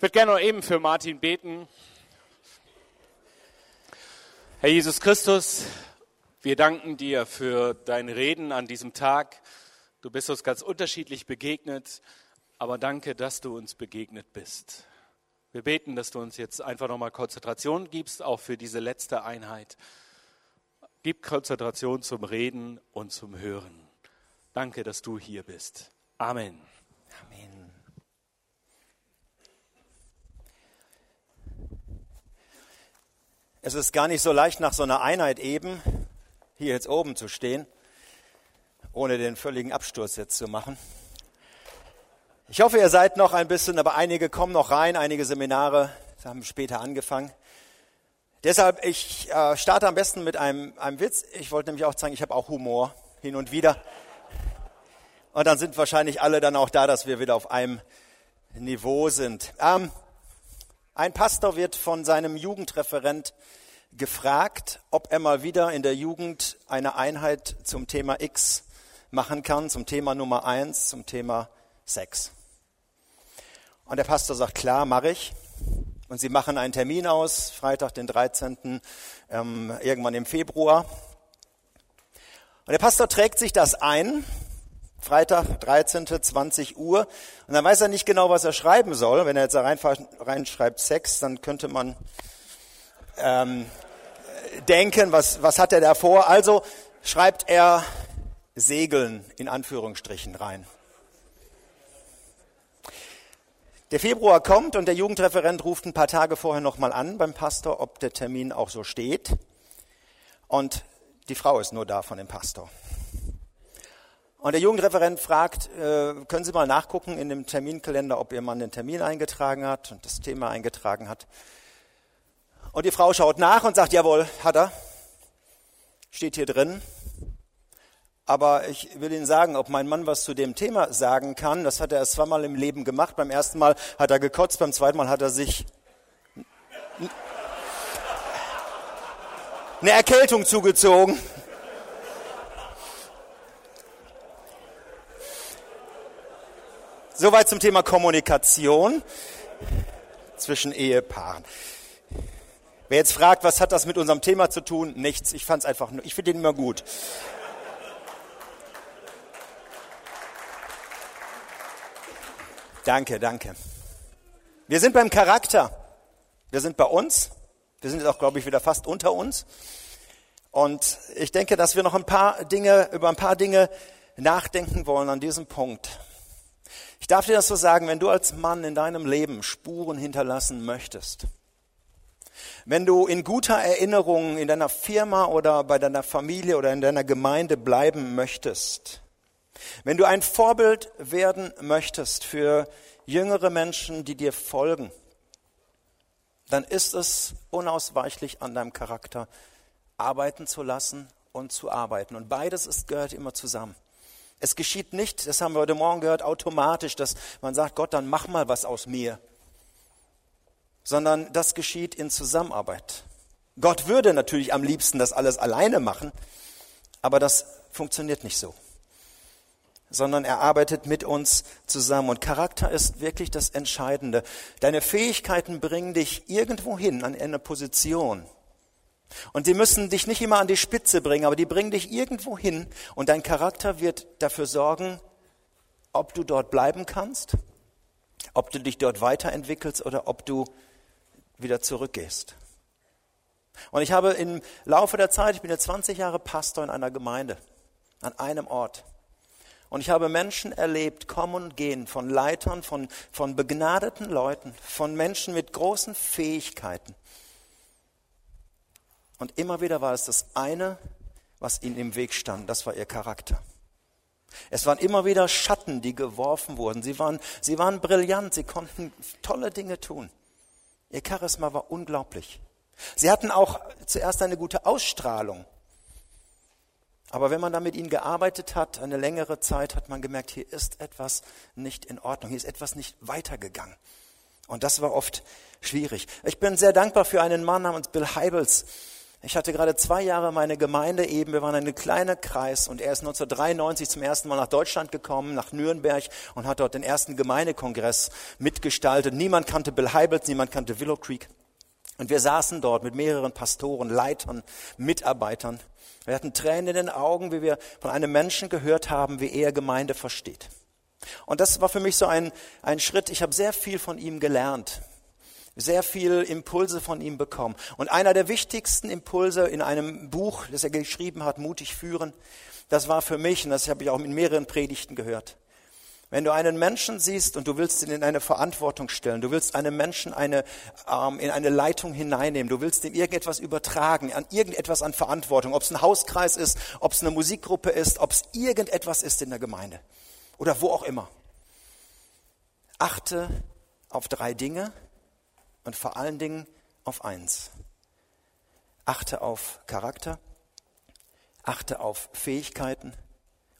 Ich würde gerne noch eben für Martin beten. Herr Jesus Christus, wir danken dir für deine Reden an diesem Tag. Du bist uns ganz unterschiedlich begegnet, aber danke, dass du uns begegnet bist. Wir beten, dass du uns jetzt einfach nochmal Konzentration gibst, auch für diese letzte Einheit. Gib Konzentration zum Reden und zum Hören. Danke, dass du hier bist. Amen. Amen. Es ist gar nicht so leicht, nach so einer Einheit eben hier jetzt oben zu stehen, ohne den völligen Absturz jetzt zu machen. Ich hoffe, ihr seid noch ein bisschen, aber einige kommen noch rein, einige Seminare haben später angefangen. Deshalb, ich äh, starte am besten mit einem, einem Witz. Ich wollte nämlich auch zeigen, ich habe auch Humor hin und wieder. Und dann sind wahrscheinlich alle dann auch da, dass wir wieder auf einem Niveau sind. Ähm, ein Pastor wird von seinem Jugendreferent gefragt, ob er mal wieder in der Jugend eine Einheit zum Thema X machen kann, zum Thema Nummer eins, zum Thema Sex. Und der Pastor sagt, klar, mache ich. Und sie machen einen Termin aus, Freitag, den 13., ähm, irgendwann im Februar. Und der Pastor trägt sich das ein Freitag, 13., 20 Uhr. Und dann weiß er nicht genau, was er schreiben soll. Wenn er jetzt da reinschreibt Sex, dann könnte man ähm, denken, was, was hat er da vor? Also schreibt er Segeln in Anführungsstrichen rein. Der Februar kommt und der Jugendreferent ruft ein paar Tage vorher nochmal an beim Pastor, ob der Termin auch so steht. Und die Frau ist nur da von dem Pastor. Und der Jugendreferent fragt, äh, können Sie mal nachgucken in dem Terminkalender, ob Ihr Mann den Termin eingetragen hat und das Thema eingetragen hat. Und die Frau schaut nach und sagt, jawohl, hat er. Steht hier drin. Aber ich will Ihnen sagen, ob mein Mann was zu dem Thema sagen kann, das hat er erst zweimal im Leben gemacht. Beim ersten Mal hat er gekotzt, beim zweiten Mal hat er sich eine Erkältung zugezogen. Soweit zum Thema Kommunikation zwischen Ehepaaren. Wer jetzt fragt, was hat das mit unserem Thema zu tun? Nichts. Ich fand es einfach nur, ich finde ihn immer gut. Danke, danke. Wir sind beim Charakter. Wir sind bei uns. Wir sind jetzt auch, glaube ich, wieder fast unter uns. Und ich denke, dass wir noch ein paar Dinge, über ein paar Dinge nachdenken wollen an diesem Punkt. Ich darf dir das so sagen, wenn du als Mann in deinem Leben Spuren hinterlassen möchtest, wenn du in guter Erinnerung in deiner Firma oder bei deiner Familie oder in deiner Gemeinde bleiben möchtest, wenn du ein Vorbild werden möchtest für jüngere Menschen, die dir folgen, dann ist es unausweichlich an deinem Charakter arbeiten zu lassen und zu arbeiten. Und beides ist, gehört immer zusammen. Es geschieht nicht, das haben wir heute Morgen gehört, automatisch, dass man sagt, Gott, dann mach mal was aus mir. Sondern das geschieht in Zusammenarbeit. Gott würde natürlich am liebsten das alles alleine machen, aber das funktioniert nicht so. Sondern er arbeitet mit uns zusammen. Und Charakter ist wirklich das Entscheidende. Deine Fähigkeiten bringen dich irgendwo hin an eine Position, und die müssen dich nicht immer an die Spitze bringen, aber die bringen dich irgendwo hin und dein Charakter wird dafür sorgen, ob du dort bleiben kannst, ob du dich dort weiterentwickelst oder ob du wieder zurückgehst. Und ich habe im Laufe der Zeit, ich bin jetzt 20 Jahre Pastor in einer Gemeinde, an einem Ort. Und ich habe Menschen erlebt, kommen und gehen, von Leitern, von, von begnadeten Leuten, von Menschen mit großen Fähigkeiten. Und immer wieder war es das eine, was ihnen im Weg stand, das war ihr Charakter. Es waren immer wieder Schatten, die geworfen wurden. Sie waren, sie waren brillant, sie konnten tolle Dinge tun. Ihr Charisma war unglaublich. Sie hatten auch zuerst eine gute Ausstrahlung. Aber wenn man da mit ihnen gearbeitet hat, eine längere Zeit, hat man gemerkt, hier ist etwas nicht in Ordnung, hier ist etwas nicht weitergegangen. Und das war oft schwierig. Ich bin sehr dankbar für einen Mann namens Bill Heibels, Ich hatte gerade zwei Jahre meine Gemeinde eben, wir waren ein kleiner Kreis und er ist 1993 zum ersten Mal nach Deutschland gekommen, nach Nürnberg und hat dort den ersten Gemeindekongress mitgestaltet. Niemand kannte Bill Heibels, niemand kannte Willow Creek. Und wir saßen dort mit mehreren Pastoren, Leitern, Mitarbeitern. Wir hatten Tränen in den Augen, wie wir von einem Menschen gehört haben, wie er Gemeinde versteht. Und das war für mich so ein, ein Schritt. Ich habe sehr viel von ihm gelernt sehr viel Impulse von ihm bekommen. Und einer der wichtigsten Impulse in einem Buch, das er geschrieben hat, Mutig führen, das war für mich, und das habe ich auch in mehreren Predigten gehört. Wenn du einen Menschen siehst und du willst ihn in eine Verantwortung stellen, du willst einem Menschen eine, ähm, in eine Leitung hineinnehmen, du willst ihm irgendetwas übertragen, an irgendetwas an Verantwortung, ob es ein Hauskreis ist, ob es eine Musikgruppe ist, ob es irgendetwas ist in der Gemeinde oder wo auch immer. Achte auf drei Dinge, und vor allen Dingen auf eins. Achte auf Charakter, achte auf Fähigkeiten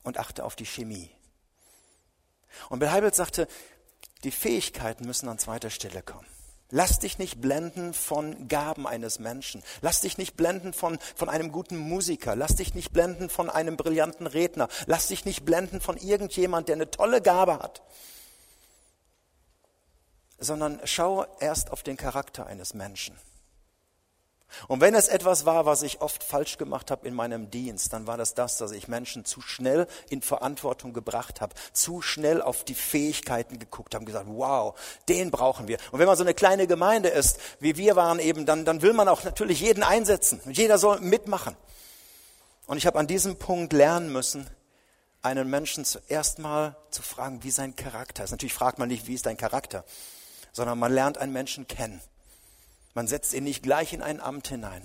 und achte auf die Chemie. Und Bill Heibels sagte, die Fähigkeiten müssen an zweiter Stelle kommen. Lass dich nicht blenden von Gaben eines Menschen. Lass dich nicht blenden von, von einem guten Musiker. Lass dich nicht blenden von einem brillanten Redner. Lass dich nicht blenden von irgendjemand, der eine tolle Gabe hat sondern schau erst auf den Charakter eines Menschen. Und wenn es etwas war, was ich oft falsch gemacht habe in meinem Dienst, dann war das das, dass ich Menschen zu schnell in Verantwortung gebracht habe, zu schnell auf die Fähigkeiten geguckt habe, gesagt, wow, den brauchen wir. Und wenn man so eine kleine Gemeinde ist, wie wir waren eben, dann, dann will man auch natürlich jeden einsetzen. Jeder soll mitmachen. Und ich habe an diesem Punkt lernen müssen, einen Menschen zuerst mal zu fragen, wie sein Charakter ist. Natürlich fragt man nicht, wie ist dein Charakter, sondern man lernt einen Menschen kennen. Man setzt ihn nicht gleich in ein Amt hinein.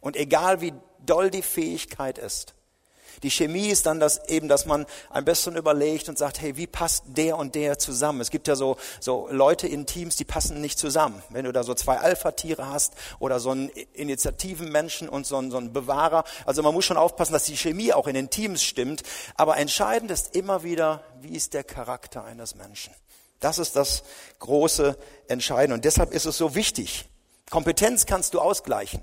Und egal wie doll die Fähigkeit ist, die Chemie ist dann das eben, dass man am besten überlegt und sagt, hey, wie passt der und der zusammen? Es gibt ja so, so Leute in Teams, die passen nicht zusammen. Wenn du da so zwei Alpha-Tiere hast oder so einen Initiativenmenschen und so einen, so einen Bewahrer. Also man muss schon aufpassen, dass die Chemie auch in den Teams stimmt. Aber entscheidend ist immer wieder, wie ist der Charakter eines Menschen? Das ist das große Entscheiden. Und deshalb ist es so wichtig. Kompetenz kannst du ausgleichen.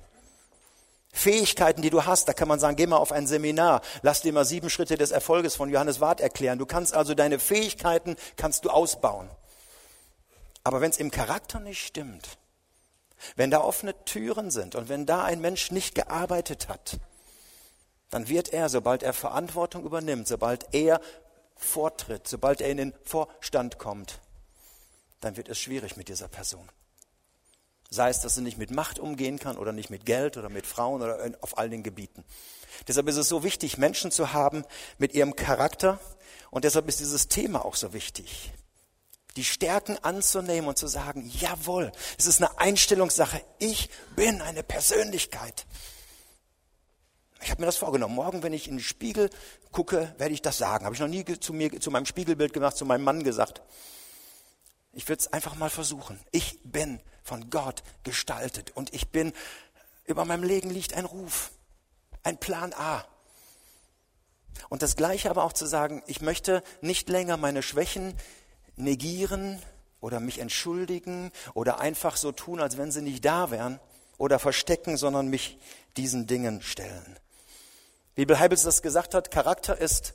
Fähigkeiten, die du hast, da kann man sagen, geh mal auf ein Seminar, lass dir mal sieben Schritte des Erfolges von Johannes Wart erklären. Du kannst also deine Fähigkeiten, kannst du ausbauen. Aber wenn es im Charakter nicht stimmt, wenn da offene Türen sind und wenn da ein Mensch nicht gearbeitet hat, dann wird er, sobald er Verantwortung übernimmt, sobald er vortritt, sobald er in den Vorstand kommt, dann wird es schwierig mit dieser Person. Sei es, dass sie nicht mit Macht umgehen kann oder nicht mit Geld oder mit Frauen oder auf all den Gebieten. Deshalb ist es so wichtig, Menschen zu haben mit ihrem Charakter. Und deshalb ist dieses Thema auch so wichtig. Die Stärken anzunehmen und zu sagen, jawohl, es ist eine Einstellungssache. Ich bin eine Persönlichkeit. Ich habe mir das vorgenommen. Morgen, wenn ich in den Spiegel gucke, werde ich das sagen. Habe ich noch nie zu mir, zu meinem Spiegelbild gemacht, zu meinem Mann gesagt. Ich würde es einfach mal versuchen. Ich bin von Gott gestaltet und ich bin, über meinem Leben liegt ein Ruf, ein Plan A. Und das Gleiche aber auch zu sagen, ich möchte nicht länger meine Schwächen negieren oder mich entschuldigen oder einfach so tun, als wenn sie nicht da wären oder verstecken, sondern mich diesen Dingen stellen. Wie Bill Heibels das gesagt hat, Charakter ist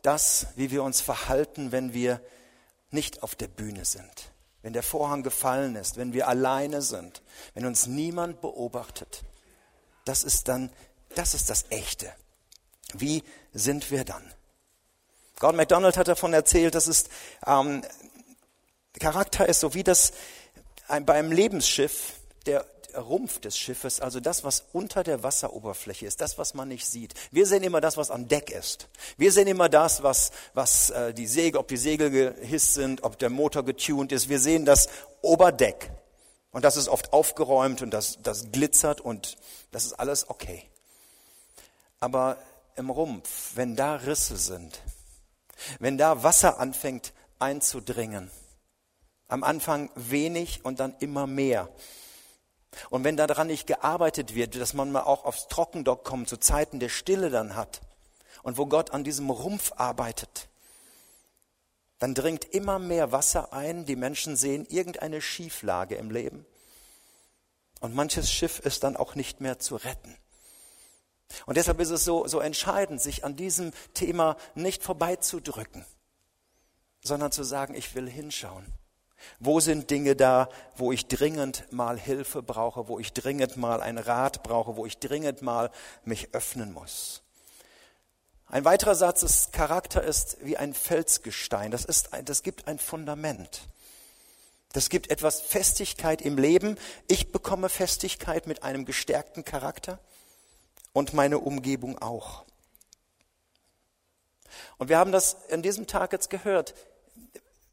das, wie wir uns verhalten, wenn wir nicht auf der Bühne sind, wenn der Vorhang gefallen ist, wenn wir alleine sind, wenn uns niemand beobachtet. Das ist dann, das ist das Echte. Wie sind wir dann? Gordon MacDonald hat davon erzählt, dass es ähm, Charakter ist, so wie das ein, bei einem Lebensschiff der Rumpf des Schiffes, also das, was unter der Wasseroberfläche ist, das, was man nicht sieht. Wir sehen immer das, was am Deck ist. Wir sehen immer das, was, was äh, die Segel, ob die Segel gehisst sind, ob der Motor getuned ist. Wir sehen das Oberdeck. Und das ist oft aufgeräumt und das, das glitzert und das ist alles okay. Aber im Rumpf, wenn da Risse sind, wenn da Wasser anfängt einzudringen, am Anfang wenig und dann immer mehr, und wenn daran nicht gearbeitet wird, dass man mal auch aufs Trockendock kommt, zu Zeiten der Stille dann hat und wo Gott an diesem Rumpf arbeitet, dann dringt immer mehr Wasser ein, die Menschen sehen irgendeine Schieflage im Leben und manches Schiff ist dann auch nicht mehr zu retten. Und deshalb ist es so, so entscheidend, sich an diesem Thema nicht vorbeizudrücken, sondern zu sagen, ich will hinschauen. Wo sind Dinge da, wo ich dringend mal Hilfe brauche, wo ich dringend mal einen Rat brauche, wo ich dringend mal mich öffnen muss? Ein weiterer Satz ist, Charakter ist wie ein Felsgestein. Das, ist ein, das gibt ein Fundament. Das gibt etwas Festigkeit im Leben. Ich bekomme Festigkeit mit einem gestärkten Charakter und meine Umgebung auch. Und wir haben das an diesem Tag jetzt gehört.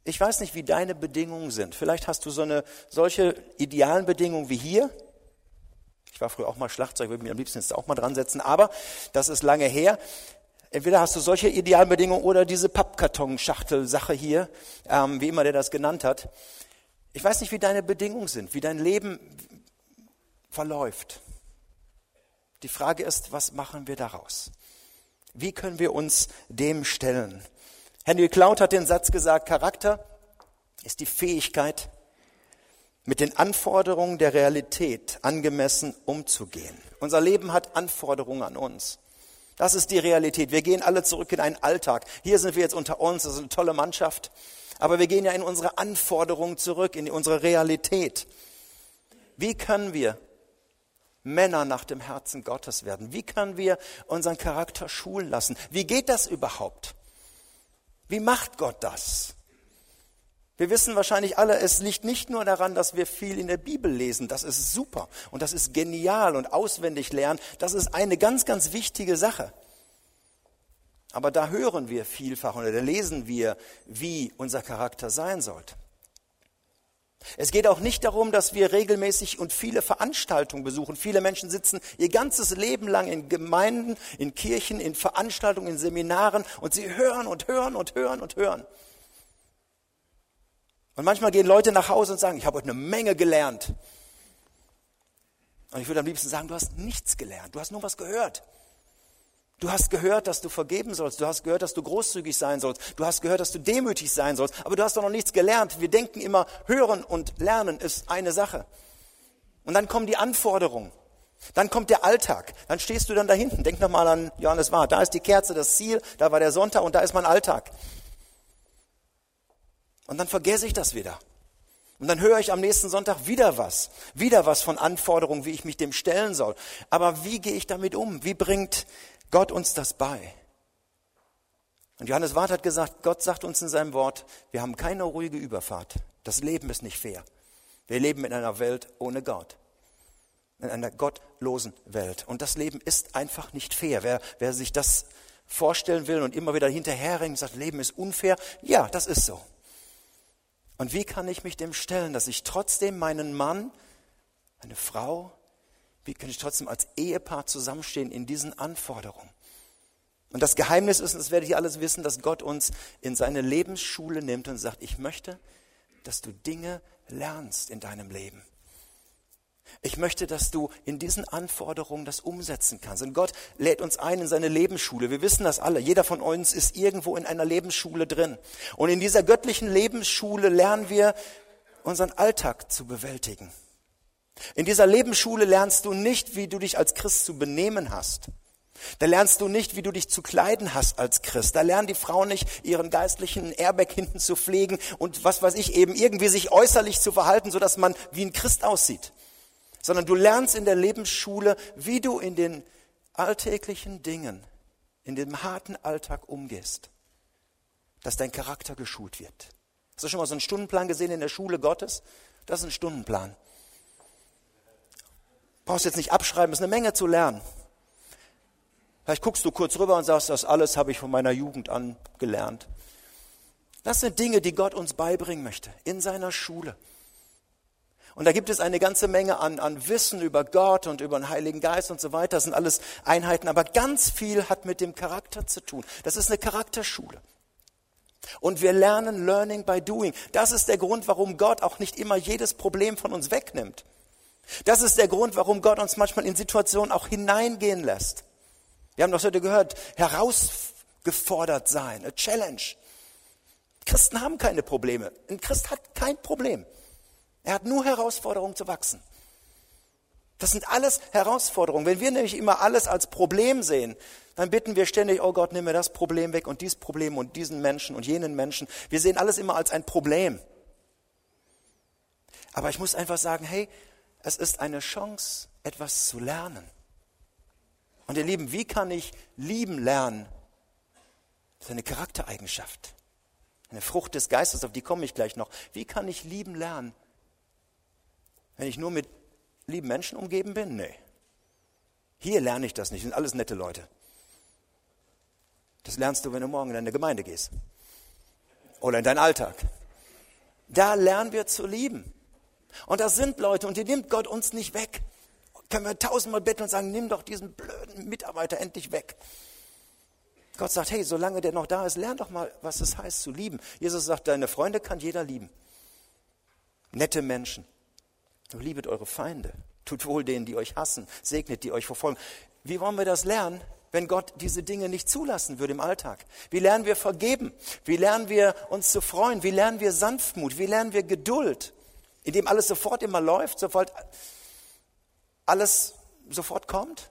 Ich weiß nicht, wie deine Bedingungen sind. Vielleicht hast du so eine solche idealen Bedingungen wie hier. Ich war früher auch mal Schlagzeug, würde mich am liebsten jetzt auch mal dran setzen, aber das ist lange her. Entweder hast du solche idealen Bedingungen oder diese Pappkartonschachtel-Sache hier, ähm, wie immer der das genannt hat. Ich weiß nicht, wie deine Bedingungen sind, wie dein Leben verläuft. Die Frage ist, was machen wir daraus? Wie können wir uns dem stellen? Henry Cloud hat den Satz gesagt, Charakter ist die Fähigkeit, mit den Anforderungen der Realität angemessen umzugehen. Unser Leben hat Anforderungen an uns. Das ist die Realität. Wir gehen alle zurück in einen Alltag. Hier sind wir jetzt unter uns, das ist eine tolle Mannschaft. Aber wir gehen ja in unsere Anforderungen zurück, in unsere Realität. Wie können wir Männer nach dem Herzen Gottes werden? Wie können wir unseren Charakter schulen lassen? Wie geht das überhaupt? Wie macht Gott das? Wir wissen wahrscheinlich alle, es liegt nicht nur daran, dass wir viel in der Bibel lesen. Das ist super und das ist genial und auswendig lernen. Das ist eine ganz, ganz wichtige Sache. Aber da hören wir vielfach oder da lesen wir, wie unser Charakter sein sollte. Es geht auch nicht darum, dass wir regelmäßig und viele Veranstaltungen besuchen. Viele Menschen sitzen ihr ganzes Leben lang in Gemeinden, in Kirchen, in Veranstaltungen, in Seminaren und sie hören und hören und hören und hören. Und manchmal gehen Leute nach Hause und sagen, ich habe heute eine Menge gelernt. Und ich würde am liebsten sagen, du hast nichts gelernt, du hast nur was gehört. Du hast gehört, dass du vergeben sollst. Du hast gehört, dass du großzügig sein sollst. Du hast gehört, dass du demütig sein sollst. Aber du hast doch noch nichts gelernt. Wir denken immer, hören und lernen ist eine Sache. Und dann kommen die Anforderungen. Dann kommt der Alltag. Dann stehst du dann da hinten. Denk nochmal an Johannes war. Da ist die Kerze, das Ziel. Da war der Sonntag und da ist mein Alltag. Und dann vergesse ich das wieder. Und dann höre ich am nächsten Sonntag wieder was. Wieder was von Anforderungen, wie ich mich dem stellen soll. Aber wie gehe ich damit um? Wie bringt Gott uns das bei. Und Johannes Wart hat gesagt, Gott sagt uns in seinem Wort, wir haben keine ruhige Überfahrt. Das Leben ist nicht fair. Wir leben in einer Welt ohne Gott. In einer gottlosen Welt. Und das Leben ist einfach nicht fair. Wer, wer sich das vorstellen will und immer wieder hinterherrennt und sagt, Leben ist unfair, ja, das ist so. Und wie kann ich mich dem stellen, dass ich trotzdem meinen Mann, eine Frau, wie kann ich trotzdem als Ehepaar zusammenstehen in diesen Anforderungen? Und das Geheimnis ist, und das werdet ihr alles wissen, dass Gott uns in seine Lebensschule nimmt und sagt, ich möchte, dass du Dinge lernst in deinem Leben. Ich möchte, dass du in diesen Anforderungen das umsetzen kannst. Und Gott lädt uns ein in seine Lebensschule. Wir wissen das alle. Jeder von uns ist irgendwo in einer Lebensschule drin. Und in dieser göttlichen Lebensschule lernen wir, unseren Alltag zu bewältigen. In dieser Lebensschule lernst du nicht, wie du dich als Christ zu benehmen hast. Da lernst du nicht, wie du dich zu kleiden hast als Christ. Da lernen die Frauen nicht, ihren geistlichen Airbag hinten zu pflegen und was weiß ich eben irgendwie sich äußerlich zu verhalten, sodass man wie ein Christ aussieht. Sondern du lernst in der Lebensschule, wie du in den alltäglichen Dingen, in dem harten Alltag umgehst. Dass dein Charakter geschult wird. Hast du schon mal so einen Stundenplan gesehen in der Schule Gottes? Das ist ein Stundenplan. Brauchst jetzt nicht abschreiben, ist eine Menge zu lernen. Vielleicht guckst du kurz rüber und sagst, das alles habe ich von meiner Jugend an gelernt. Das sind Dinge, die Gott uns beibringen möchte in seiner Schule. Und da gibt es eine ganze Menge an, an Wissen über Gott und über den Heiligen Geist und so weiter. Das sind alles Einheiten, aber ganz viel hat mit dem Charakter zu tun. Das ist eine Charakterschule. Und wir lernen Learning by Doing. Das ist der Grund, warum Gott auch nicht immer jedes Problem von uns wegnimmt. Das ist der Grund, warum Gott uns manchmal in Situationen auch hineingehen lässt. Wir haben das heute gehört, herausgefordert sein, a challenge. Christen haben keine Probleme. Ein Christ hat kein Problem. Er hat nur Herausforderungen zu wachsen. Das sind alles Herausforderungen. Wenn wir nämlich immer alles als Problem sehen, dann bitten wir ständig, oh Gott, nimm mir das Problem weg und dieses Problem und diesen Menschen und jenen Menschen. Wir sehen alles immer als ein Problem. Aber ich muss einfach sagen, hey, es ist eine Chance, etwas zu lernen. Und ihr Lieben, wie kann ich lieben lernen? Das ist eine Charaktereigenschaft. Eine Frucht des Geistes, auf die komme ich gleich noch. Wie kann ich lieben lernen? Wenn ich nur mit lieben Menschen umgeben bin? Nee. Hier lerne ich das nicht. Das sind alles nette Leute. Das lernst du, wenn du morgen in deine Gemeinde gehst. Oder in deinen Alltag. Da lernen wir zu lieben. Und das sind Leute, und die nimmt Gott uns nicht weg. Können wir tausendmal betteln und sagen, nimm doch diesen blöden Mitarbeiter endlich weg. Gott sagt, hey, solange der noch da ist, lern doch mal, was es heißt zu lieben. Jesus sagt, deine Freunde kann jeder lieben. Nette Menschen. Liebet eure Feinde. Tut wohl denen, die euch hassen. Segnet, die euch verfolgen. Wie wollen wir das lernen, wenn Gott diese Dinge nicht zulassen würde im Alltag? Wie lernen wir vergeben? Wie lernen wir uns zu freuen? Wie lernen wir Sanftmut? Wie lernen wir Geduld? Indem alles sofort immer läuft, sofort alles sofort kommt?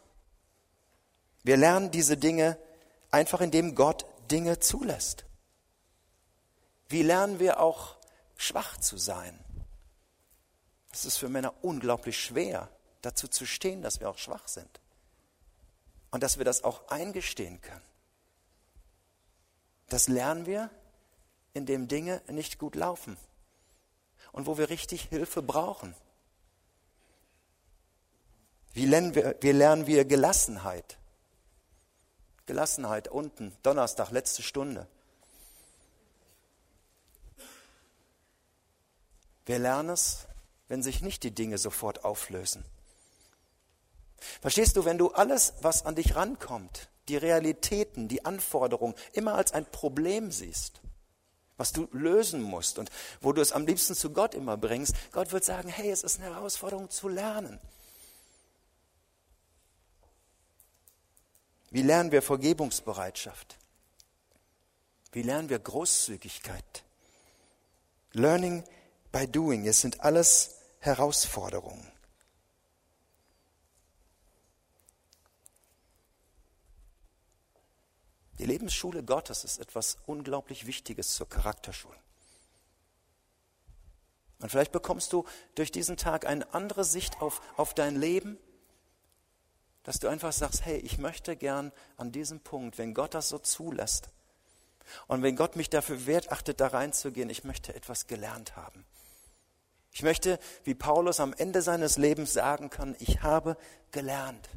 Wir lernen diese Dinge einfach, indem Gott Dinge zulässt. Wie lernen wir auch schwach zu sein? Es ist für Männer unglaublich schwer, dazu zu stehen, dass wir auch schwach sind. Und dass wir das auch eingestehen können. Das lernen wir, indem Dinge nicht gut laufen und wo wir richtig Hilfe brauchen. Wie lernen wir, wie lernen wir Gelassenheit? Gelassenheit unten, Donnerstag, letzte Stunde. Wir lernen es, wenn sich nicht die Dinge sofort auflösen. Verstehst du, wenn du alles, was an dich rankommt, die Realitäten, die Anforderungen immer als ein Problem siehst, was du lösen musst und wo du es am liebsten zu Gott immer bringst, Gott wird sagen, hey, es ist eine Herausforderung zu lernen. Wie lernen wir Vergebungsbereitschaft? Wie lernen wir Großzügigkeit? Learning by doing, es sind alles Herausforderungen. Die Lebensschule Gottes ist etwas unglaublich Wichtiges zur Charakterschule. Und vielleicht bekommst du durch diesen Tag eine andere Sicht auf, auf dein Leben, dass du einfach sagst, hey, ich möchte gern an diesem Punkt, wenn Gott das so zulässt und wenn Gott mich dafür wert achtet, da reinzugehen, ich möchte etwas gelernt haben. Ich möchte, wie Paulus am Ende seines Lebens sagen kann, ich habe gelernt,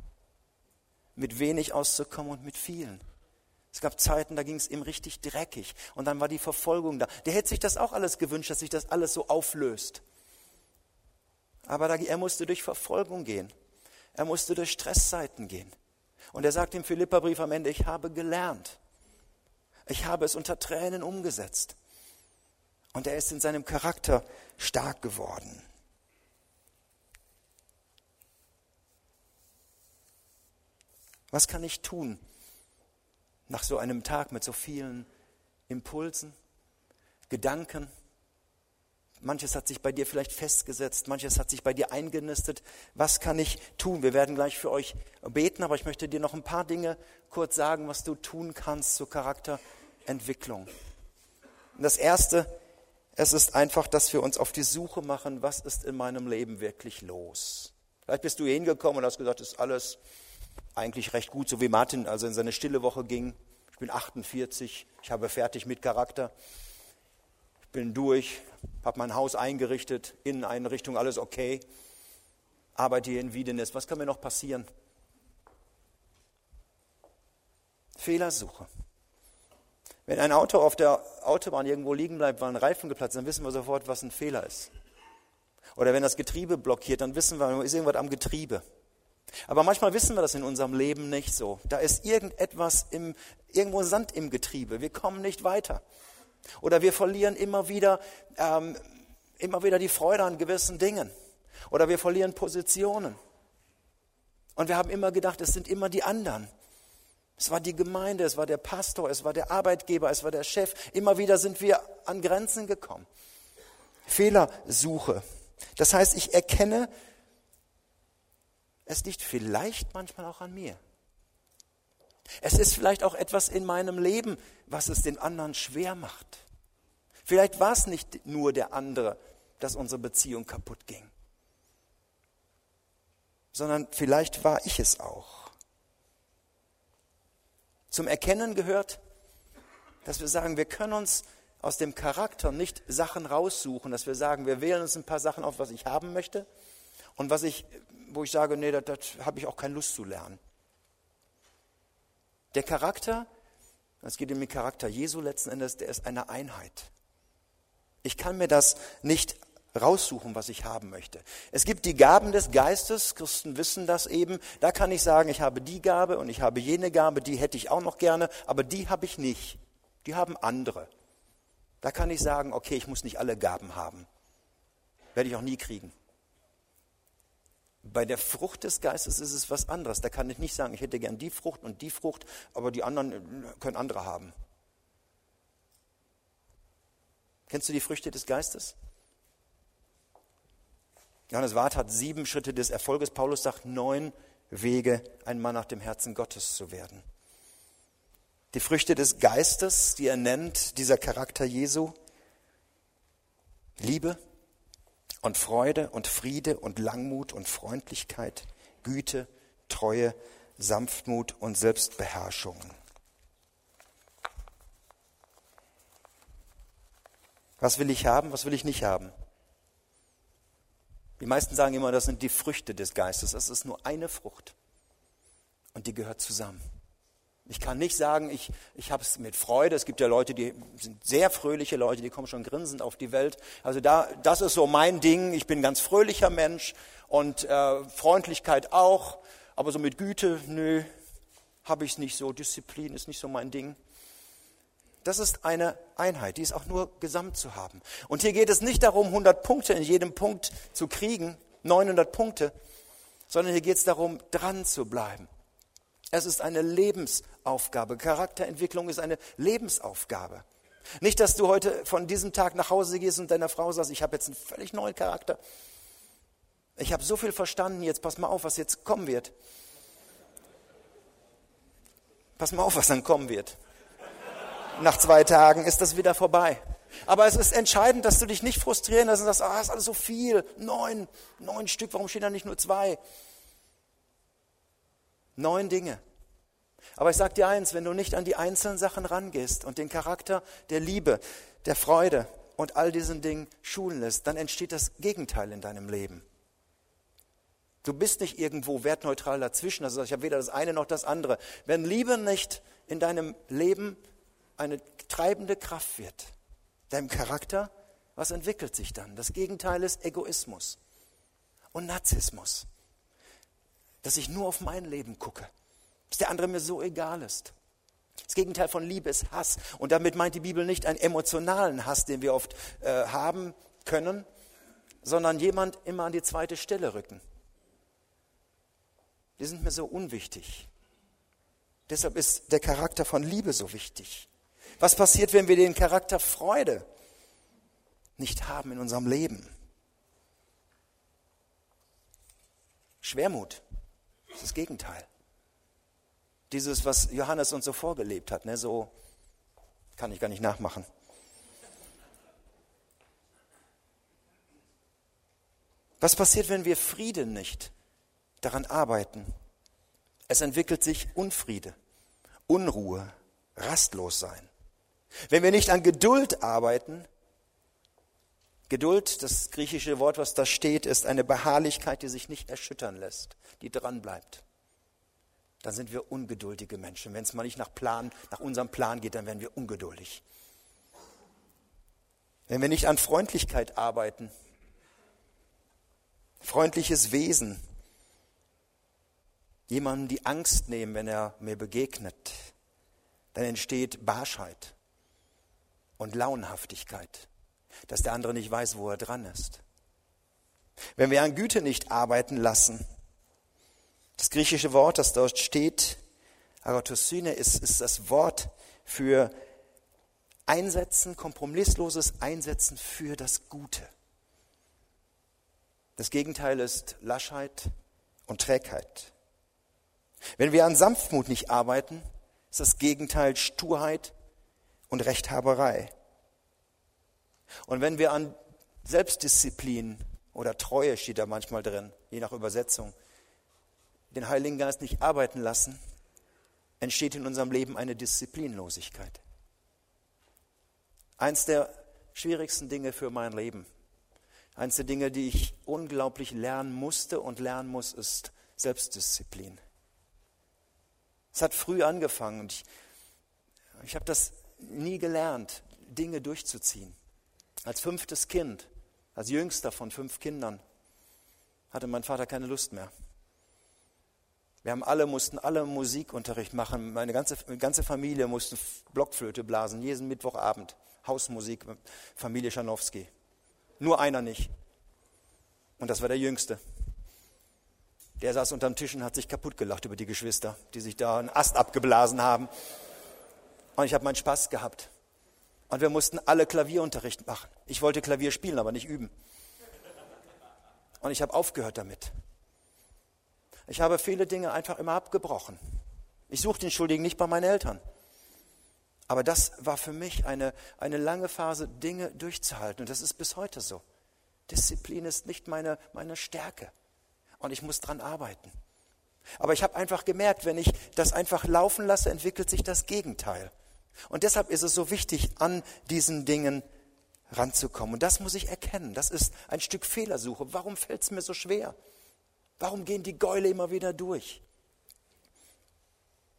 mit wenig auszukommen und mit vielen. Es gab Zeiten, da ging es ihm richtig dreckig und dann war die Verfolgung da. Der hätte sich das auch alles gewünscht, dass sich das alles so auflöst. Aber er musste durch Verfolgung gehen. Er musste durch Stresszeiten gehen. Und er sagt im Philipperbrief am Ende, ich habe gelernt. Ich habe es unter Tränen umgesetzt. Und er ist in seinem Charakter stark geworden. Was kann ich tun nach so einem Tag mit so vielen Impulsen, Gedanken? Manches hat sich bei dir vielleicht festgesetzt, manches hat sich bei dir eingenistet. Was kann ich tun? Wir werden gleich für euch beten, aber ich möchte dir noch ein paar Dinge kurz sagen, was du tun kannst zur Charakterentwicklung. das Erste es ist einfach, dass wir uns auf die Suche machen, was ist in meinem Leben wirklich los. Vielleicht bist du hier hingekommen und hast gesagt, ist alles eigentlich recht gut, so wie Martin also in seine stille Woche ging. Ich bin 48, ich habe fertig mit Charakter. Ich bin durch, habe mein Haus eingerichtet, Inneneinrichtung, alles okay. Arbeite hier in Wiedenes. Was kann mir noch passieren? Fehlersuche. Wenn ein Auto auf der Autobahn irgendwo liegen bleibt, weil ein Reifen geplatzt ist, dann wissen wir sofort, was ein Fehler ist. Oder wenn das Getriebe blockiert, dann wissen wir, ist irgendwas am Getriebe. Aber manchmal wissen wir das in unserem Leben nicht so. Da ist irgendetwas im, irgendwo Sand im Getriebe. Wir kommen nicht weiter. Oder wir verlieren immer wieder, ähm, immer wieder die Freude an gewissen Dingen. Oder wir verlieren Positionen. Und wir haben immer gedacht, es sind immer die anderen. Es war die Gemeinde, es war der Pastor, es war der Arbeitgeber, es war der Chef. Immer wieder sind wir an Grenzen gekommen. Fehlersuche. Das heißt, ich erkenne Es liegt vielleicht manchmal auch an mir. Es ist vielleicht auch etwas in meinem Leben, was es den anderen schwer macht. Vielleicht war es nicht nur der andere, dass unsere Beziehung kaputt ging, sondern vielleicht war ich es auch. Zum Erkennen gehört, dass wir sagen, wir können uns aus dem Charakter nicht Sachen raussuchen, dass wir sagen, wir wählen uns ein paar Sachen auf, was ich haben möchte und was ich, wo ich sage, nee, das, das habe ich auch keine Lust zu lernen. Der Charakter, es geht um den Charakter Jesu letzten Endes, der ist eine Einheit. Ich kann mir das nicht raussuchen, was ich haben möchte. Es gibt die Gaben des Geistes, Christen wissen das eben. Da kann ich sagen, ich habe die Gabe und ich habe jene Gabe, die hätte ich auch noch gerne, aber die habe ich nicht. Die haben andere. Da kann ich sagen, okay, ich muss nicht alle Gaben haben. Werde ich auch nie kriegen. Bei der Frucht des Geistes ist es was anderes. Da kann ich nicht sagen, ich hätte gern die Frucht und die Frucht, aber die anderen äh, können andere haben. Kennst du die Früchte des Geistes? Johannes Wart hat sieben Schritte des Erfolges. Paulus sagt neun Wege, ein Mann nach dem Herzen Gottes zu werden. Die Früchte des Geistes, die er nennt, dieser Charakter Jesu. Liebe, und Freude und Friede und Langmut und Freundlichkeit, Güte, Treue, Sanftmut und Selbstbeherrschung. Was will ich haben, was will ich nicht haben? Die meisten sagen immer, das sind die Früchte des Geistes. Das ist nur eine Frucht. Und die gehört zusammen. Ich kann nicht sagen, ich, ich habe es mit Freude. Es gibt ja Leute, die sind sehr fröhliche Leute, die kommen schon grinsend auf die Welt. Also da, das ist so mein Ding. Ich bin ein ganz fröhlicher Mensch und äh, Freundlichkeit auch. Aber so mit Güte, nö, habe ich es nicht so. Disziplin ist nicht so mein Ding. Das ist eine Einheit, die ist auch nur gesamt zu haben. Und hier geht es nicht darum, 100 Punkte in jedem Punkt zu kriegen, 900 Punkte, sondern hier geht es darum, dran zu bleiben. Es ist eine Lebensaufgabe. Charakterentwicklung ist eine Lebensaufgabe. Nicht, dass du heute von diesem Tag nach Hause gehst und deiner Frau sagst, ich habe jetzt einen völlig neuen Charakter. Ich habe so viel verstanden, jetzt pass mal auf, was jetzt kommen wird. Pass mal auf, was dann kommen wird. Nach zwei Tagen ist das wieder vorbei. Aber es ist entscheidend, dass du dich nicht frustrieren lässt und sagst, ah, ist alles so viel. Neun, neun Stück, warum stehen da nicht nur zwei? Neun Dinge. Aber ich sage dir eins, wenn du nicht an die einzelnen Sachen rangehst und den Charakter der Liebe, der Freude und all diesen Dingen schulen lässt, dann entsteht das Gegenteil in deinem Leben. Du bist nicht irgendwo wertneutral dazwischen, also ich habe weder das eine noch das andere. Wenn Liebe nicht in deinem Leben eine treibende Kraft wird, deinem Charakter, was entwickelt sich dann? Das Gegenteil ist Egoismus und Narzissmus dass ich nur auf mein Leben gucke, dass der andere mir so egal ist. Das Gegenteil von Liebe ist Hass. Und damit meint die Bibel nicht einen emotionalen Hass, den wir oft äh, haben können, sondern jemand immer an die zweite Stelle rücken. Die sind mir so unwichtig. Deshalb ist der Charakter von Liebe so wichtig. Was passiert, wenn wir den Charakter Freude nicht haben in unserem Leben? Schwermut. Das Gegenteil. Dieses, was Johannes uns so vorgelebt hat, ne, so kann ich gar nicht nachmachen. Was passiert, wenn wir Frieden nicht daran arbeiten? Es entwickelt sich Unfriede, Unruhe, Rastlossein. Wenn wir nicht an Geduld arbeiten, Geduld, das griechische Wort, was da steht, ist eine Beharrlichkeit, die sich nicht erschüttern lässt, die dran bleibt. Dann sind wir ungeduldige Menschen. Wenn es mal nicht nach Plan, nach unserem Plan geht, dann werden wir ungeduldig. Wenn wir nicht an Freundlichkeit arbeiten, freundliches Wesen, jemandem die Angst nehmen, wenn er mir begegnet, dann entsteht Barschheit und Launhaftigkeit dass der andere nicht weiß, wo er dran ist. Wenn wir an Güte nicht arbeiten lassen, das griechische Wort, das dort steht, Agathosyne, ist, ist das Wort für Einsetzen, kompromissloses Einsetzen für das Gute. Das Gegenteil ist Laschheit und Trägheit. Wenn wir an Sanftmut nicht arbeiten, ist das Gegenteil Sturheit und Rechthaberei. Und wenn wir an Selbstdisziplin oder Treue steht da manchmal drin, je nach Übersetzung, den Heiligen Geist nicht arbeiten lassen, entsteht in unserem Leben eine Disziplinlosigkeit. Eins der schwierigsten Dinge für mein Leben, eins der Dinge, die ich unglaublich lernen musste und lernen muss, ist Selbstdisziplin. Es hat früh angefangen und ich, ich habe das nie gelernt, Dinge durchzuziehen. Als fünftes Kind, als jüngster von fünf Kindern, hatte mein Vater keine Lust mehr. Wir haben alle, mussten alle Musikunterricht machen. Meine ganze, ganze Familie musste Blockflöte blasen, jeden Mittwochabend. Hausmusik, Familie Schanowski. Nur einer nicht. Und das war der Jüngste. Der saß unterm Tisch und hat sich kaputt gelacht über die Geschwister, die sich da einen Ast abgeblasen haben. Und ich habe meinen Spaß gehabt. Und wir mussten alle Klavierunterricht machen. Ich wollte Klavier spielen, aber nicht üben. Und ich habe aufgehört damit. Ich habe viele Dinge einfach immer abgebrochen. Ich suche den Schuldigen nicht bei meinen Eltern. Aber das war für mich eine, eine lange Phase, Dinge durchzuhalten. Und das ist bis heute so. Disziplin ist nicht meine, meine Stärke. Und ich muss dran arbeiten. Aber ich habe einfach gemerkt, wenn ich das einfach laufen lasse, entwickelt sich das Gegenteil. Und deshalb ist es so wichtig, an diesen Dingen ranzukommen. Und das muss ich erkennen. Das ist ein Stück Fehlersuche. Warum fällt es mir so schwer? Warum gehen die Gäule immer wieder durch?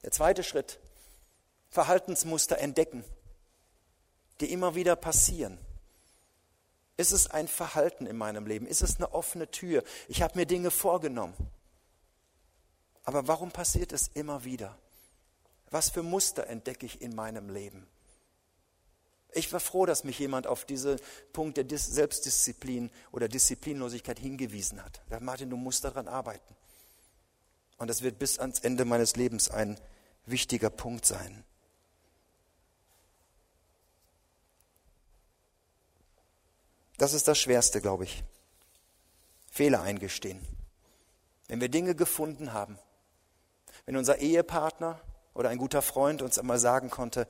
Der zweite Schritt, Verhaltensmuster entdecken, die immer wieder passieren. Ist es ein Verhalten in meinem Leben? Ist es eine offene Tür? Ich habe mir Dinge vorgenommen. Aber warum passiert es immer wieder? Was für Muster entdecke ich in meinem Leben? Ich war froh, dass mich jemand auf diesen Punkt der Selbstdisziplin oder Disziplinlosigkeit hingewiesen hat. Ja, Martin, du musst daran arbeiten. Und das wird bis ans Ende meines Lebens ein wichtiger Punkt sein. Das ist das Schwerste, glaube ich. Fehler eingestehen. Wenn wir Dinge gefunden haben, wenn unser Ehepartner oder ein guter Freund uns einmal sagen konnte,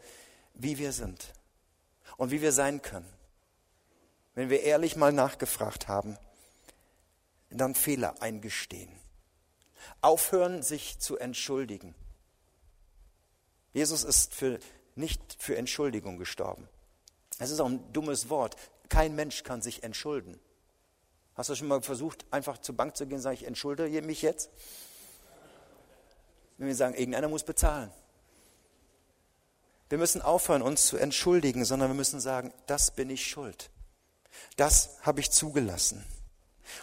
wie wir sind, und wie wir sein können. Wenn wir ehrlich mal nachgefragt haben, dann Fehler eingestehen. Aufhören, sich zu entschuldigen. Jesus ist für, nicht für Entschuldigung gestorben. Es ist auch ein dummes Wort. Kein Mensch kann sich entschulden. Hast du schon mal versucht, einfach zur Bank zu gehen und sagen, ich entschuldige mich jetzt? Wenn wir sagen, irgendeiner muss bezahlen. Wir müssen aufhören, uns zu entschuldigen, sondern wir müssen sagen, das bin ich schuld. Das habe ich zugelassen.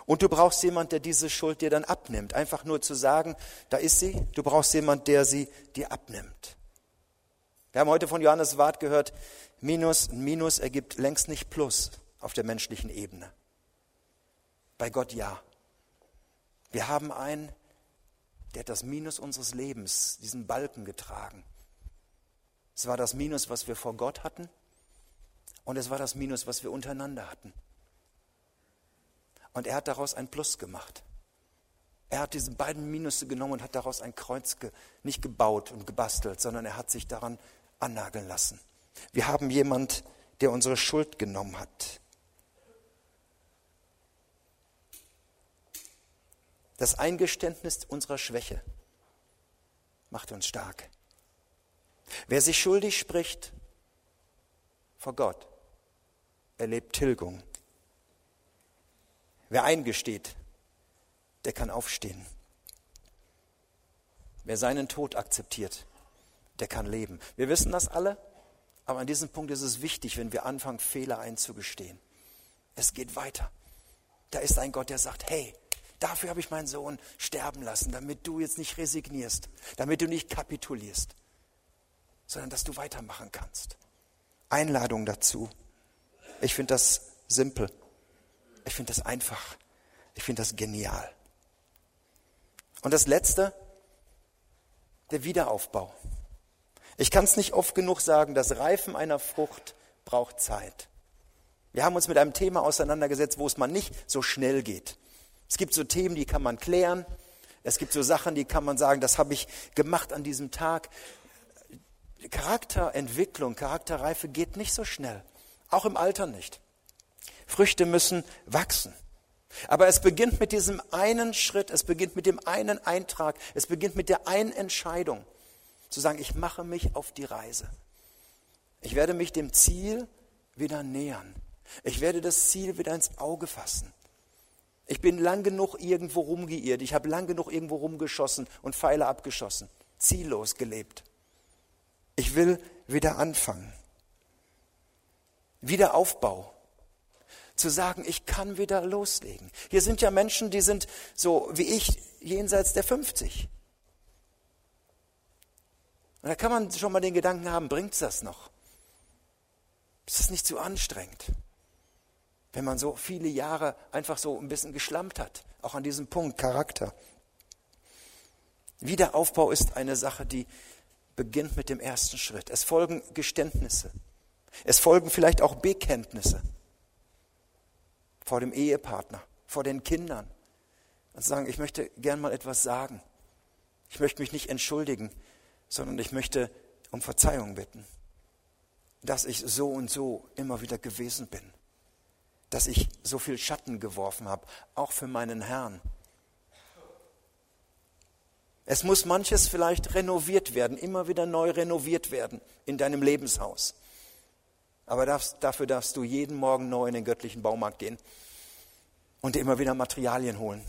Und du brauchst jemand, der diese Schuld dir dann abnimmt. Einfach nur zu sagen, da ist sie. Du brauchst jemand, der sie dir abnimmt. Wir haben heute von Johannes Wart gehört, Minus, Minus ergibt längst nicht Plus auf der menschlichen Ebene. Bei Gott ja. Wir haben einen, der hat das Minus unseres Lebens, diesen Balken getragen. Es war das Minus, was wir vor Gott hatten und es war das Minus, was wir untereinander hatten. Und er hat daraus ein Plus gemacht. Er hat diese beiden Minusse genommen und hat daraus ein Kreuz ge nicht gebaut und gebastelt, sondern er hat sich daran annageln lassen. Wir haben jemand, der unsere Schuld genommen hat. Das Eingeständnis unserer Schwäche macht uns stark. Wer sich schuldig spricht vor Gott, erlebt Tilgung. Wer eingesteht, der kann aufstehen. Wer seinen Tod akzeptiert, der kann leben. Wir wissen das alle, aber an diesem Punkt ist es wichtig, wenn wir anfangen, Fehler einzugestehen. Es geht weiter. Da ist ein Gott, der sagt, hey, dafür habe ich meinen Sohn sterben lassen, damit du jetzt nicht resignierst, damit du nicht kapitulierst sondern dass du weitermachen kannst. Einladung dazu. Ich finde das simpel. Ich finde das einfach. Ich finde das genial. Und das Letzte, der Wiederaufbau. Ich kann es nicht oft genug sagen, das Reifen einer Frucht braucht Zeit. Wir haben uns mit einem Thema auseinandergesetzt, wo es mal nicht so schnell geht. Es gibt so Themen, die kann man klären, Es gibt so Sachen, die kann man sagen, das habe ich gemacht an diesem Tag. Charakterentwicklung, Charakterreife geht nicht so schnell. Auch im Alter nicht. Früchte müssen wachsen. Aber es beginnt mit diesem einen Schritt, es beginnt mit dem einen Eintrag, es beginnt mit der einen Entscheidung, zu sagen, ich mache mich auf die Reise. Ich werde mich dem Ziel wieder nähern. Ich werde das Ziel wieder ins Auge fassen. Ich bin lang genug irgendwo rumgeirrt, ich habe lang genug irgendwo rumgeschossen und Pfeile abgeschossen, ziellos gelebt. Ich will wieder anfangen. Wiederaufbau zu sagen, ich kann wieder loslegen. Hier sind ja Menschen, die sind so wie ich jenseits der 50. Und da kann man schon mal den Gedanken haben, bringt es das noch? Ist das nicht zu anstrengend? Wenn man so viele Jahre einfach so ein bisschen geschlampt hat, auch an diesem Punkt Charakter. Wiederaufbau ist eine Sache, die beginnt mit dem ersten Schritt. Es folgen Geständnisse. Es folgen vielleicht auch Bekenntnisse vor dem Ehepartner, vor den Kindern und sagen, ich möchte gern mal etwas sagen. Ich möchte mich nicht entschuldigen, sondern ich möchte um Verzeihung bitten, dass ich so und so immer wieder gewesen bin, dass ich so viel Schatten geworfen habe, auch für meinen Herrn. Es muss manches vielleicht renoviert werden, immer wieder neu renoviert werden in deinem Lebenshaus. Aber dafür darfst du jeden Morgen neu in den göttlichen Baumarkt gehen und immer wieder Materialien holen.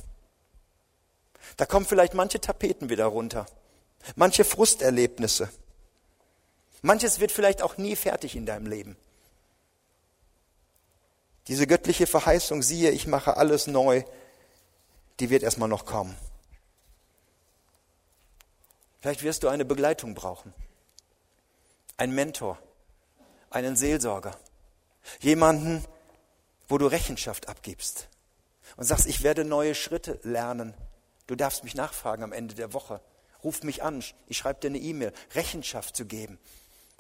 Da kommen vielleicht manche Tapeten wieder runter, manche Frusterlebnisse. Manches wird vielleicht auch nie fertig in deinem Leben. Diese göttliche Verheißung, siehe, ich mache alles neu, die wird erstmal noch kommen. Vielleicht wirst du eine Begleitung brauchen, ein Mentor, einen Seelsorger, jemanden, wo du Rechenschaft abgibst und sagst, ich werde neue Schritte lernen. Du darfst mich nachfragen am Ende der Woche. Ruf mich an, ich schreibe dir eine E-Mail, Rechenschaft zu geben.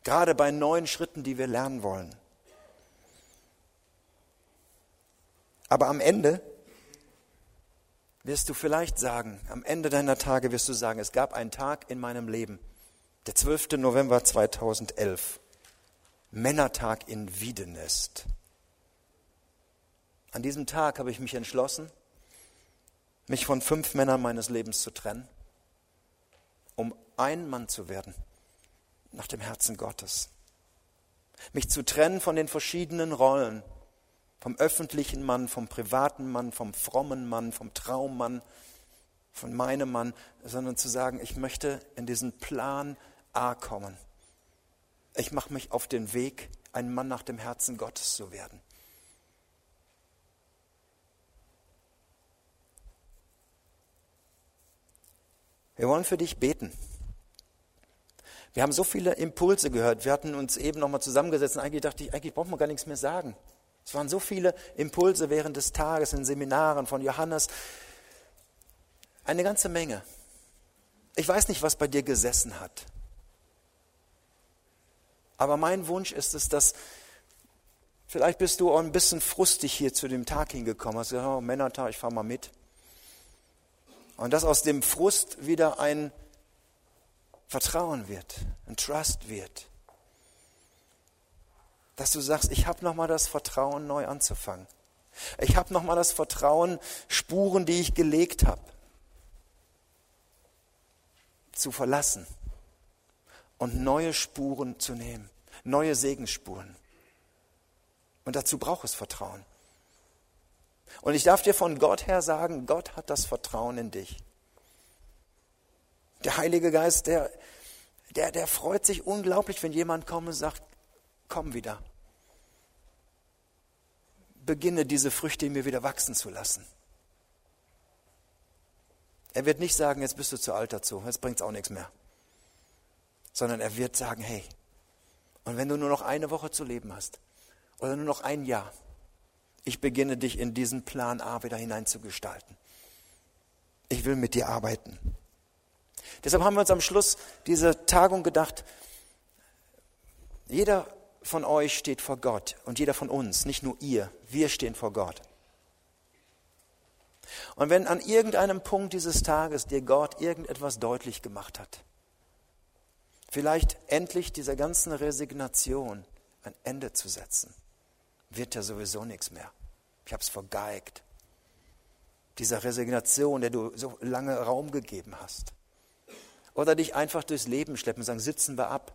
Gerade bei neuen Schritten, die wir lernen wollen. Aber am Ende wirst du vielleicht sagen, am Ende deiner Tage wirst du sagen, es gab einen Tag in meinem Leben, der 12. November 2011. Männertag in Wiedenest. An diesem Tag habe ich mich entschlossen, mich von fünf Männern meines Lebens zu trennen, um ein Mann zu werden nach dem Herzen Gottes. Mich zu trennen von den verschiedenen Rollen, vom öffentlichen Mann, vom privaten Mann, vom frommen Mann, vom Traummann, von meinem Mann, sondern zu sagen, ich möchte in diesen Plan A kommen ich mache mich auf den Weg, ein Mann nach dem Herzen Gottes zu werden. Wir wollen für dich beten. Wir haben so viele Impulse gehört. Wir hatten uns eben nochmal zusammengesetzt und eigentlich dachte ich, eigentlich braucht man gar nichts mehr sagen. Es waren so viele Impulse während des Tages in Seminaren von Johannes. Eine ganze Menge. Ich weiß nicht, was bei dir gesessen hat. Aber mein Wunsch ist es, dass vielleicht bist du auch ein bisschen frustig hier zu dem Tag hingekommen. Hast gesagt, oh, Männertag, ich fahre mal mit. Und dass aus dem Frust wieder ein Vertrauen wird, ein Trust wird. Dass du sagst, ich habe nochmal das Vertrauen, neu anzufangen. Ich habe nochmal das Vertrauen, Spuren, die ich gelegt habe, zu verlassen und neue Spuren zu nehmen, neue Segensspuren. Und dazu braucht es Vertrauen. Und ich darf dir von Gott her sagen, Gott hat das Vertrauen in dich. Der Heilige Geist, der, der, der freut sich unglaublich, wenn jemand kommt und sagt, komm wieder. Beginne diese Früchte in mir wieder wachsen zu lassen. Er wird nicht sagen, jetzt bist du zu alt dazu, jetzt bringt es auch nichts mehr sondern er wird sagen, hey, und wenn du nur noch eine Woche zu leben hast oder nur noch ein Jahr, ich beginne dich in diesen Plan A wieder hineinzugestalten. Ich will mit dir arbeiten. Deshalb haben wir uns am Schluss dieser Tagung gedacht, jeder von euch steht vor Gott und jeder von uns, nicht nur ihr, wir stehen vor Gott. Und wenn an irgendeinem Punkt dieses Tages dir Gott irgendetwas deutlich gemacht hat, vielleicht endlich dieser ganzen Resignation ein Ende zu setzen, wird ja sowieso nichts mehr. Ich habe es vergeigt. Dieser Resignation, der du so lange Raum gegeben hast. Oder dich einfach durchs Leben schleppen und sagen, sitzen wir ab,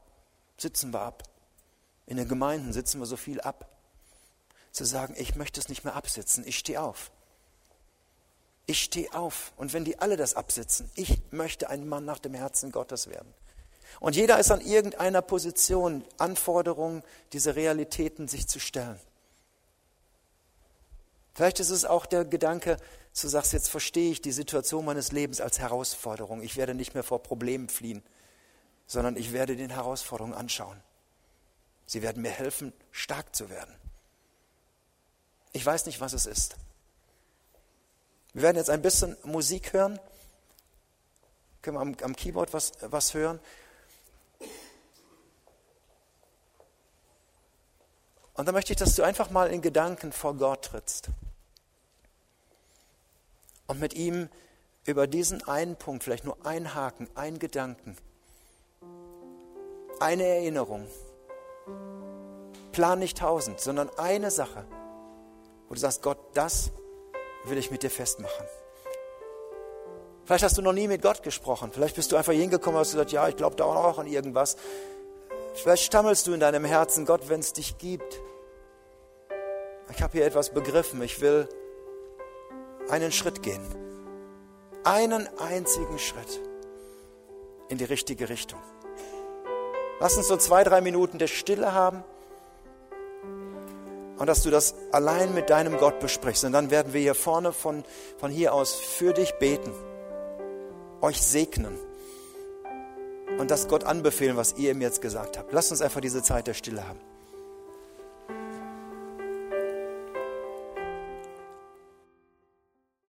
sitzen wir ab. In den Gemeinden sitzen wir so viel ab. Zu sagen, ich möchte es nicht mehr absitzen, ich stehe auf. Ich stehe auf. Und wenn die alle das absitzen, ich möchte ein Mann nach dem Herzen Gottes werden. Und jeder ist an irgendeiner Position, Anforderungen, diese Realitäten sich zu stellen. Vielleicht ist es auch der Gedanke, du sagst, jetzt verstehe ich die Situation meines Lebens als Herausforderung. Ich werde nicht mehr vor Problemen fliehen, sondern ich werde den Herausforderungen anschauen. Sie werden mir helfen, stark zu werden. Ich weiß nicht, was es ist. Wir werden jetzt ein bisschen Musik hören. Können wir am, am Keyboard was, was hören? Und dann möchte ich, dass du einfach mal in Gedanken vor Gott trittst und mit ihm über diesen einen Punkt, vielleicht nur ein Haken, ein Gedanken, eine Erinnerung, plan nicht tausend, sondern eine Sache, wo du sagst, Gott, das will ich mit dir festmachen. Vielleicht hast du noch nie mit Gott gesprochen. Vielleicht bist du einfach hingekommen und hast gesagt, ja, ich glaube da auch an irgendwas. Vielleicht stammelst du in deinem Herzen, Gott, wenn es dich gibt. Ich habe hier etwas begriffen. Ich will einen Schritt gehen. Einen einzigen Schritt in die richtige Richtung. Lass uns so zwei, drei Minuten der Stille haben und dass du das allein mit deinem Gott besprichst. Und dann werden wir hier vorne von, von hier aus für dich beten, euch segnen und das Gott anbefehlen, was ihr ihm jetzt gesagt habt. Lasst uns einfach diese Zeit der Stille haben.